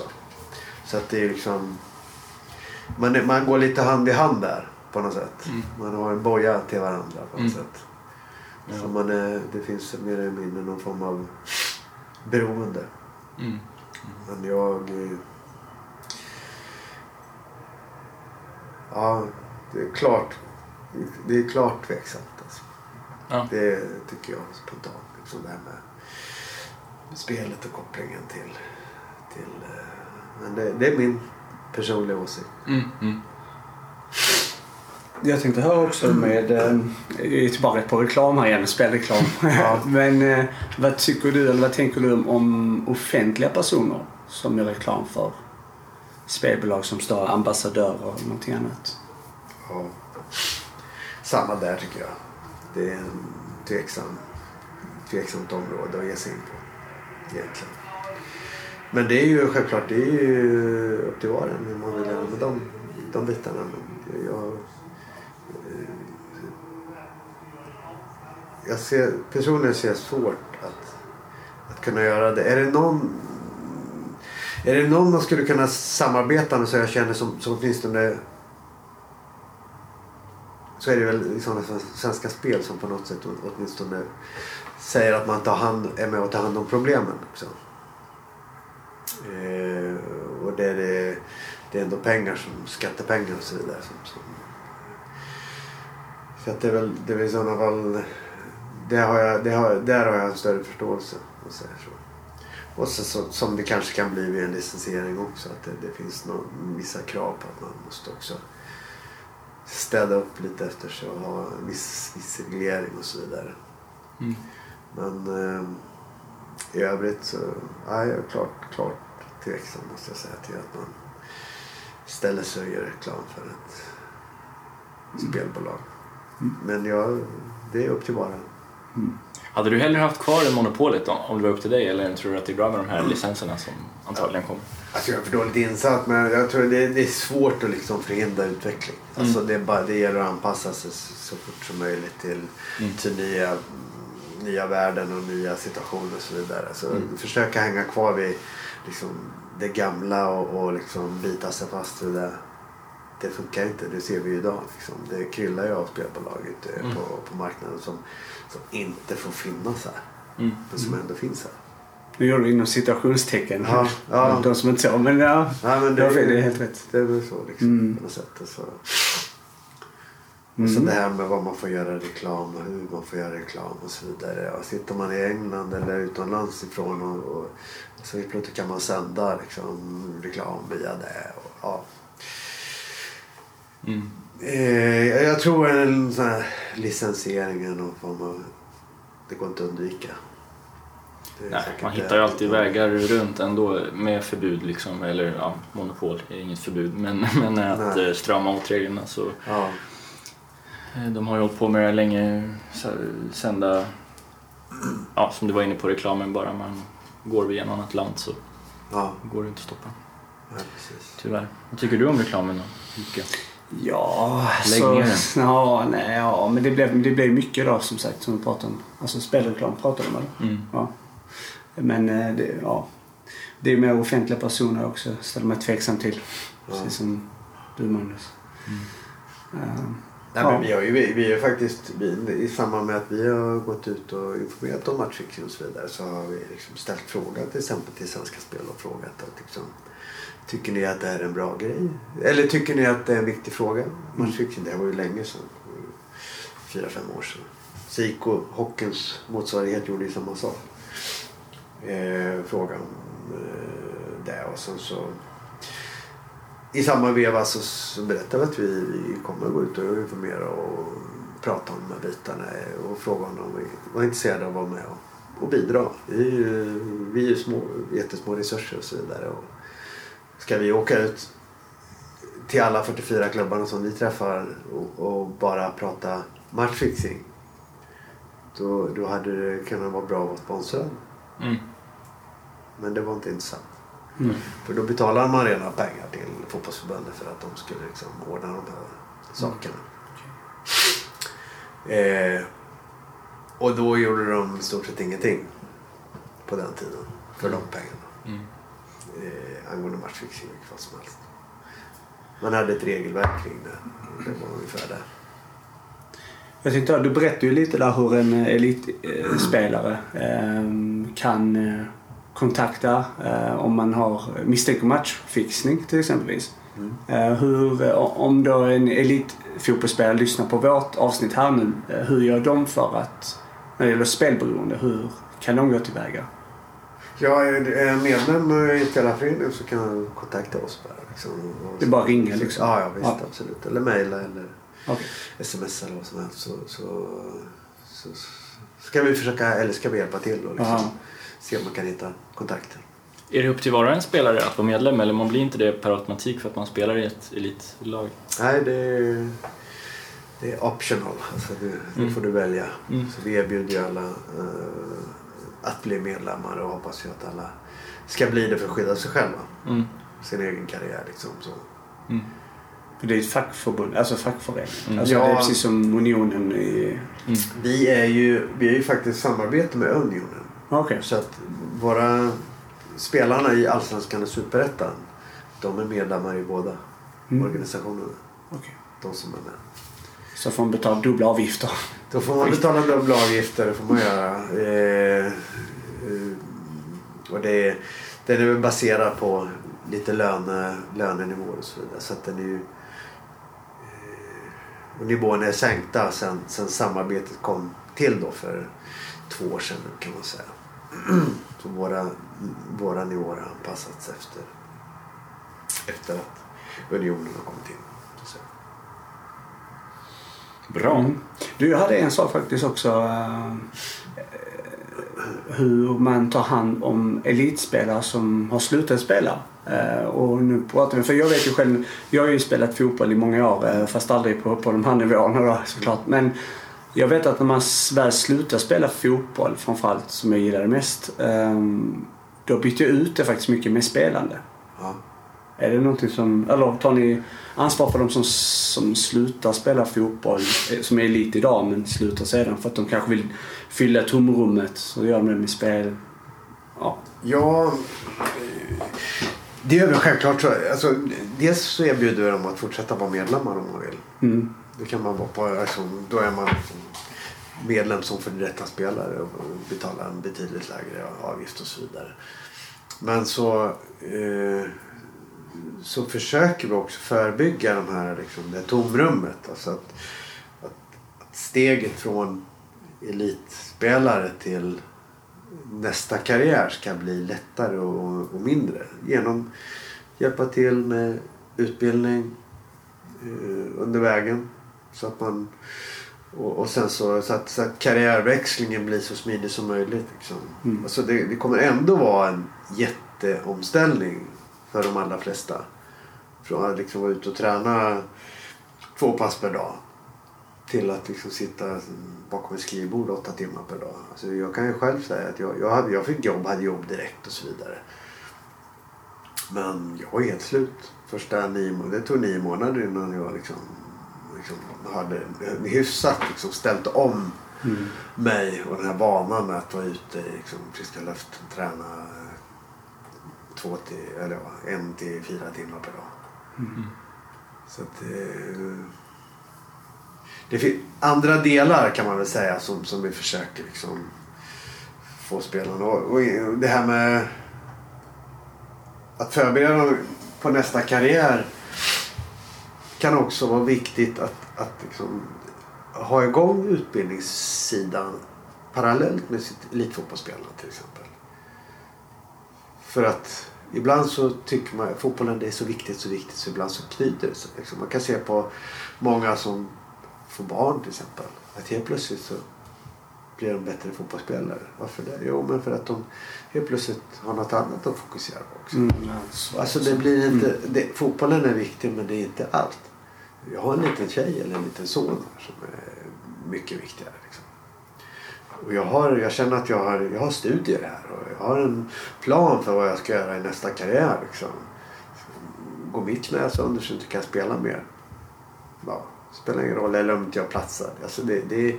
Så att det är liksom... Man, man går lite hand i hand där på något sätt. Mm. Man har en boja till varandra på något Mm. sätt. Ja. Så man är, det finns mer eller mindre någon form av beroende. Mm. Men jag... Ja, det är klart. Det är klart tveksamt. Alltså. Ja. Det tycker jag spontant. Liksom det här med spelet och kopplingen till... till eh, men det, det är min personliga åsikt. Mm. Mm. Jag tänkte höra också med, eh, jag är tillbaka på reklam här igen, spelreklam. Ja. Men eh, vad tycker du, eller vad tänker du om offentliga personer som gör reklam för spelbolag som står ambassadörer och någonting annat? Ja. Samma där tycker jag. Det är en tveksam, tveksamt område att ge sig in på. Egentligen. Men det är ju självklart, det är ju upp till var och en hur man vill göra med de, de bitarna. Men jag, eh, jag ser, personligen ser jag svårt att, att kunna göra det. Är det någon är det någon man skulle kunna samarbeta med så jag känner som, som åtminstone så är det väl liksom i sådana svenska spel som på något sätt åtminstone säger att man tar hand, är med och tar hand om problemen också. Eh, och det är, det, det är ändå pengar som skattepengar och så vidare. Som, som, så att det är väl, det är väl i sådana fall det har jag, det har, där har jag en större förståelse. Och så. Och så, så, som det kanske kan bli vid en licensiering också. Att det, det finns någon, vissa krav på att man måste också städa upp lite efter sig och ha en viss, viss reglering och så vidare. Mm. Men eh, i övrigt så ja, jag är klart, klart tveksam måste jag säga till att man ställer sig och gör reklam för ett spelbolag. Men jag, det är upp till var och en. Hade du hellre haft kvar det monopolet då, om det var upp till dig eller tror du att det är bra med de här licenserna som antagligen kommer? Alltså jag är för dåligt insatt men jag tror det, det är svårt att liksom förhindra utveckling. Alltså det, är bara, det gäller att anpassa sig så, fort som möjligt till, till nya, nya värden och nya situationer och så vidare. Så försöka hänga kvar vid liksom, det gamla och, och liksom bita sig fast vid det. Det funkar inte, det ser vi ju idag. Liksom. Det kryllar ju av spelbolag ute på, på marknaden som, som inte får finnas här. Mm. Men som ändå finns här. Nu gör du inom citationstecken. Ja, ja. De som inte så, men ja. Nej, men det, är, det är helt rätt. Det är väl så liksom, Mm. på något sätt. Och så, och så det här med vad man får göra reklam och hur man får göra reklam och så vidare. Och sitter man i England eller utomlands ifrån och, och, och så plötsligt kan man sända liksom, reklam via det. Och, ja. Mm. eh, jag tror en sån här licensieringen och vad man, det går inte att undvika. Nej, man hittar ju alltid vägar runt ändå med förbud liksom, eller ja, monopol är inget förbud, men, men att Nej. eh, strama åt reglerna så Ja. eh, de har ju hållit på med det länge, så- sända, ja som du var inne på reklamen, bara man går via något annat land så Ja, går det inte att stoppa. ja, precis. Tyvärr. Vad tycker du om reklamen då? Jocke? Ja, så, ja, nej, ja, men det blev, det blev mycket då som sagt som vi pratade om. Alltså spelreklam pratade de om? Mm. Ja. Men eh, det, ja. det är mer offentliga personer också ställer mig tveksam till. Precis som du Magnus. Eh, Nej, Ja. men vi har ju vi, vi är faktiskt vi, i samband med att vi har gått ut och informerat om matchfixing och så vidare så har vi liksom ställt frågan till exempel till Svenska Spel och frågat att liksom, Tycker ni att det här är en bra grej? Eller tycker ni att det är en viktig fråga? Matchfixing, det här var ju länge sedan. Fyra, fem år sedan. Siko, hockeyns motsvarighet, gjorde ju samma sak. Eh, fråga om eh, det och sen så i samma veva så, så berättade vi att vi, vi kommer gå ut och informera och prata om de här bitarna och fråga om de var intresserade av att vara med och, och bidra. Vi är ju, vi är ju små, jättesmå resurser och så vidare. Och ska vi åka ut till alla 44 klubbarna som vi träffar och, och bara prata matchfixing då, då hade det kunnat vara bra att vara sponsrad. Mm. Men det var inte intressant. mm. För då betalar man redan pengar till fotbollsförbundet för att de skulle liksom ordna de här sakerna. Eh, och då gjorde de i stort sett ingenting på den tiden för de pengarna. Eh, angående matchfixing vilket fall som helst. Man hade ett regelverk kring det. Och Det var ungefär det. Jag tänkte, du berättade ju lite där hur en elitspelare eh, kan eh, kontakta eh, om man har misstänker matchfixning till exempelvis. Mm. Eh, hur, om då en elitfotbollsspelare lyssnar på vårt avsnitt här nu, hur gör de för att, när det gäller spelberoende, hur kan de gå tillväga? Ja, är medlem i spelarföreningen så kan du kontakta oss bara. Liksom. Det är bara att ringa liksom? Ja, ja visst Ja. absolut. Eller mejla eller Okej. sms eller vad som helst. Så, så, så, ska vi försöka, eller ska vi hjälpa till och liksom, se om man kan hitta kontakter. Är det upp till var och en spelare att vara medlem eller man blir inte det per automatik för att man spelar i ett elitlag? Nej, det är, det är optional. Alltså det, det Mm. får du välja. Mm. Så vi erbjuder ju alla eh, att bli medlemmar och hoppas ju att alla ska bli det för att skydda sig själva. Mm. Sin egen karriär liksom. Så. Mm. För det är ett fackförbund, alltså fackförening. Mm. Alltså Ja. Det är precis som Unionen i... Mm. Vi är ju vi är ju faktiskt samarbete med Unionen. Okej. Så att våra spelarna i Allsvenskan och Superettan de är medlemmar i båda Mm. organisationerna. Okej. De som är med. Så får man betala dubbla avgifter. Då får man betala dubbla avgifter. Det får man göra. Eh, eh, och det den är baserad på lite löne, lönenivåer och så vidare. Så att den är ju, eh, och nivåerna är sänkta sen, sen samarbetet kom till då för två år sedan kan man säga. Så våra, våra nivåer har anpassats efter, efter att unionen har kommit in. Bra. Mm. Du, jag hade en sak faktiskt också. Uh, hur man tar hand om elitspelare som har slutat spela. Uh, och nu pratar vi, för jag vet ju själv, jag har ju spelat fotboll i många år eh, fast aldrig på, på de här nivåerna då såklart. Men jag vet att när man väl slutar spela fotboll, framförallt som jag gillar det mest, eh, då byter jag ut det faktiskt mycket med spelande. Ja. Är det någonting som, eller tar ni ansvar för de som, som slutar spela fotboll, eh, som är elit idag men slutar sedan för att de kanske vill fylla tomrummet så gör de det med spel? Ja. Ja, det gör vi självklart. Så, alltså, dels så erbjuder vi dem att fortsätta vara medlemmar om man vill. Mm. Det kan man vara på. Alltså, då är man liksom medlem som för detta spelare och betalar en betydligt lägre avgift och så vidare. Men så, eh, så försöker vi också förebygga de här, liksom, det här tomrummet. Alltså att, att, att steget från elitspelare till nästa karriär ska bli lättare och, och mindre. Genom hjälpa till med utbildning eh, under vägen. Så att man och, och sen så, så, att, så att karriärväxlingen blir så smidig som möjligt. Liksom. Mm. Alltså det, det kommer ändå vara en jätteomställning för de allra flesta. Från att liksom vara ute och träna två pass per dag till att liksom sitta bakom ett skrivbord åtta timmar per dag. Alltså jag kan ju själv säga att jag, jag, hade, jag fick jobb, hade jobb direkt och så vidare. Men jag var helt slut. Första nio, det tog nio månader innan jag liksom, liksom hade hyfsat liksom ställt om Mm. mig och den här vanan med att vara ute i liksom, friska luften. Träna två till, eller ja, en till fyra timmar per dag. Mm. Så att eh, det finns andra delar kan man väl säga som, som vi försöker liksom få spelarna. Och, och det här med att förbereda dem på nästa karriär kan också vara viktigt att, att liksom ha igång utbildningssidan parallellt med sitt elitfotbollsspelande till exempel. För att ibland så tycker man fotbollen det är så viktigt, så viktigt så ibland så knyter det sig. Liksom. Man kan se på många som får barn till exempel. Att helt plötsligt så blir de bättre fotbollsspelare. Varför det? Jo men för att de helt plötsligt har något annat att fokusera på också. Mm. ja, så- Alltså det blir inte, det, fotbollen är viktig men det är inte allt. Jag har en liten tjej eller en liten son som är mycket viktigare. Liksom. Och jag, har, jag känner att jag har, jag har studier här och jag har en plan för vad jag ska göra i nästa karriär. Liksom. Går mitt knä sönder så jag inte kan spela mer. Ja, spelar ingen roll, eller om inte jag platsar. Alltså det, det,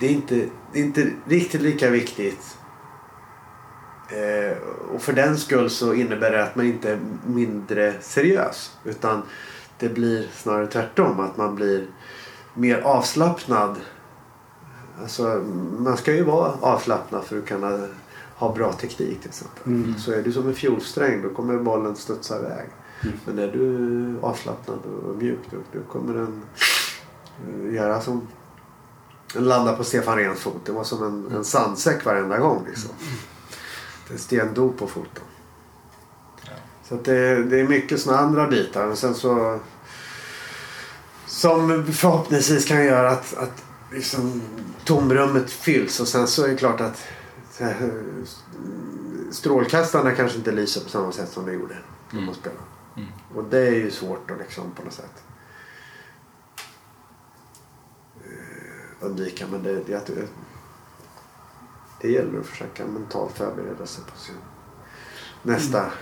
det, är inte, det är inte riktigt lika viktigt Eh, och för den skull så innebär det att man inte är mindre seriös. Utan det blir snarare tvärtom. Att man blir mer avslappnad. Alltså, man ska ju vara avslappnad för att kunna har bra teknik till exempel. Mm. Så är du som en fiolsträng då kommer bollen studsa iväg. Mm. Men är du avslappnad och mjuk då, då kommer den eh, göra som den landar på Stefan Rehns fot. Det var som en, en sandsäck varenda gång. Liksom. Det är stendop på foten. Så att det, det är mycket sådana andra bitar. Men sen så som förhoppningsvis kan göra att, att liksom, tomrummet fylls. Och sen så är det klart att här, strålkastarna kanske inte lyser på samma sätt som det gjorde när Mm. man spelade. Mm. Och det är ju svårt att liksom på något sätt eh, undvika. Men det, det, det, det gäller att försöka mentalt förbereda sig på sin nästa,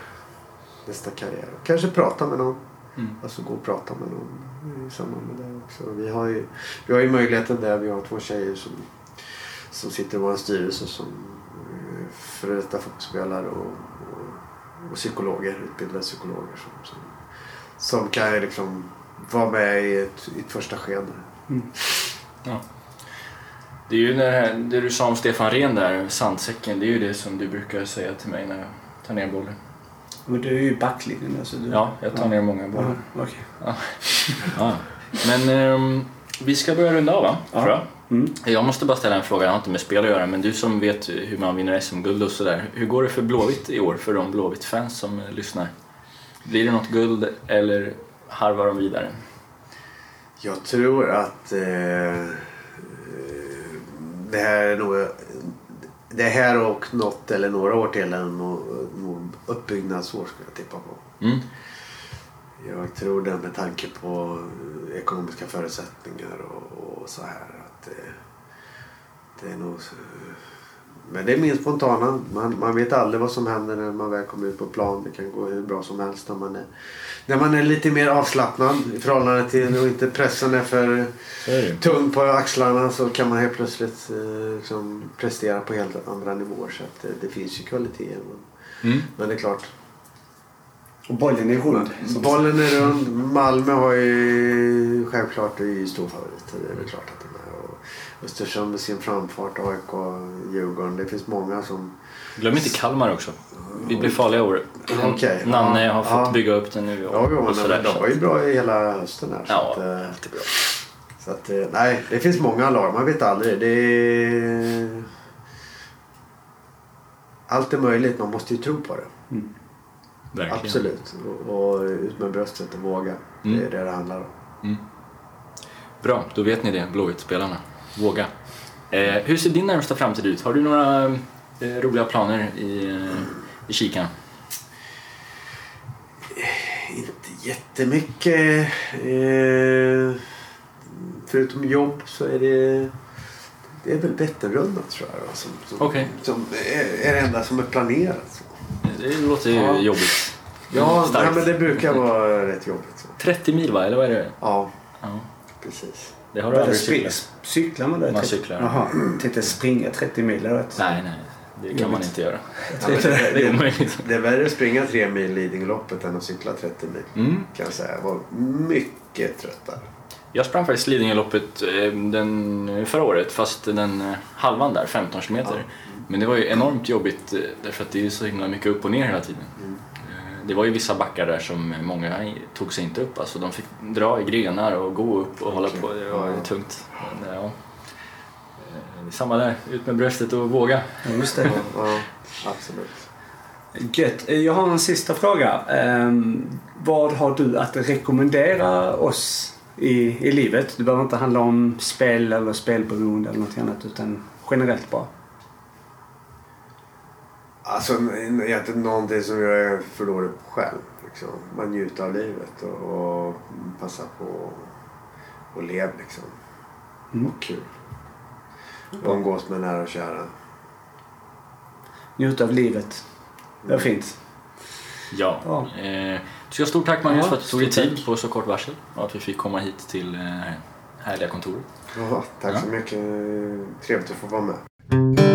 nästa karriär. Kanske prata med någon. Mm. Alltså gå och prata med någon i samband med det också. Vi har ju, vi har ju möjligheten där. Vi har två tjejer som, som sitter i vår styrelse som eh, före detta fotbollsspelare och, och, och psykologer, utbildade psykologer som, som, som kan ju liksom vara med i ett, i ett första skede. Ja. Det är ju det, här, det du sa om Stefan Rehn där, sandsäcken, det är ju det som du brukar säga till mig när jag tar ner bollen. Men du är ju i backlinjen nu. Så du... Ja, jag tar ner många bollar. Ja, okej. Ja. Men ehm, vi ska börja runda av va? Ja. Tror jag. Mm. jag måste bara ställa en fråga, jag har inte med spel att göra, men du som vet hur man vinner SM-guld och sådär. Hur går det för Blåvitt i år, för de Blåvitt-fans som eh, lyssnar? Blir det något guld eller harvar de vidare? Jag tror att eh, det här är nog det här och något eller några år till är nog, uppbyggnadsår skulle jag tippa på. Mm. Jag tror det med tanke på eh, ekonomiska förutsättningar och, och så här. Att det, det är nog... Men det är min spontana. Man, man vet aldrig vad som händer när man väl kommer ut på plan. Det kan gå hur bra som helst när man är, när man är lite mer avslappnad i förhållande till och inte pressen är för är tung på axlarna så kan man helt plötsligt eh, liksom prestera på helt andra nivåer. Så att, eh, det finns ju kvalitet. Men, mm. men det är klart, Och bollen är rund. Bollen är rund. Malmö har ju självklart är ju stor favorit. Det är väl klart att de är. Östersund med sin framfart, AIK, Djurgården. Det finns många som... Glöm inte Kalmar också. Vi blir farliga i år. Okej, Nanne ja, har fått ja. bygga upp den nu och, Ja, jo, och sådär. de var ju bra i hela hösten här. Så Ja, att, eh, alltid bra. så att, nej, det finns många lag. Man vet aldrig. Det är... Allt är möjligt. Man måste ju tro på det. Verkligen. Absolut. Och, ut med bröstet och våga. Mm. Det är det det handlar om. Bra, då vet ni det, Blåvitt-spelarna. Våga. Eh, hur ser din närmsta framtid ut? Har du några eh, roliga planer i, eh, i kikan? Inte jättemycket. Eh, förutom jobb så är det det är väl Vätternrundan tror jag. Som, som, Okej. som är, är det enda som är planerat. Det låter ju Ja. jobbigt. Ja, nej, men det brukar vara rätt jobbigt. Så. 30 mil va, eller vad är det? Ja, Ja, precis. Det har du är aldrig cyklat? cyklar man då? Man cyklar. Jaha, tänkte springa 30 mil. eller? Nej, nej. Det kan man inte göra. Ja, Det är det, omöjligt. det är värre att springa tre mil Lidingöloppet än att cykla 30 mil. Mm. Kan jag säga. Jag var mycket trött där. Jag sprang faktiskt Lidingöloppet eh, den, förra året, fast den eh, halvan där, 15 kilometer. Men det var ju enormt jobbigt eh, därför att det är så himla mycket upp och ner hela tiden. Mm. Eh, Det var ju vissa backar där som många tog sig inte upp. Alltså de fick dra i grenar och gå upp och hålla på. Det var tungt. Men, ja. Eh, Samma där, ut med bröstet och våga. Just det. Ja, absolut. Gött. Jag har en sista fråga. Ehm, vad har du att rekommendera oss i, i livet? Det behöver inte handla om spel eller spelberoende eller något annat utan generellt bara. Alltså egentligen någonting som jag är för dålig på själv. Liksom. Man njuter av livet och, och passar på och lev liksom. Mm. Och kul. Och umgås med nära och kära. Njuta av livet. Det är fint. Ja. Ja. Eh, stort tack Magnus Ja, för att du tog dig tid på så kort varsel och att vi fick komma hit till eh, härliga kontoret. Ja, tack Ja. så mycket. Trevligt att få vara med.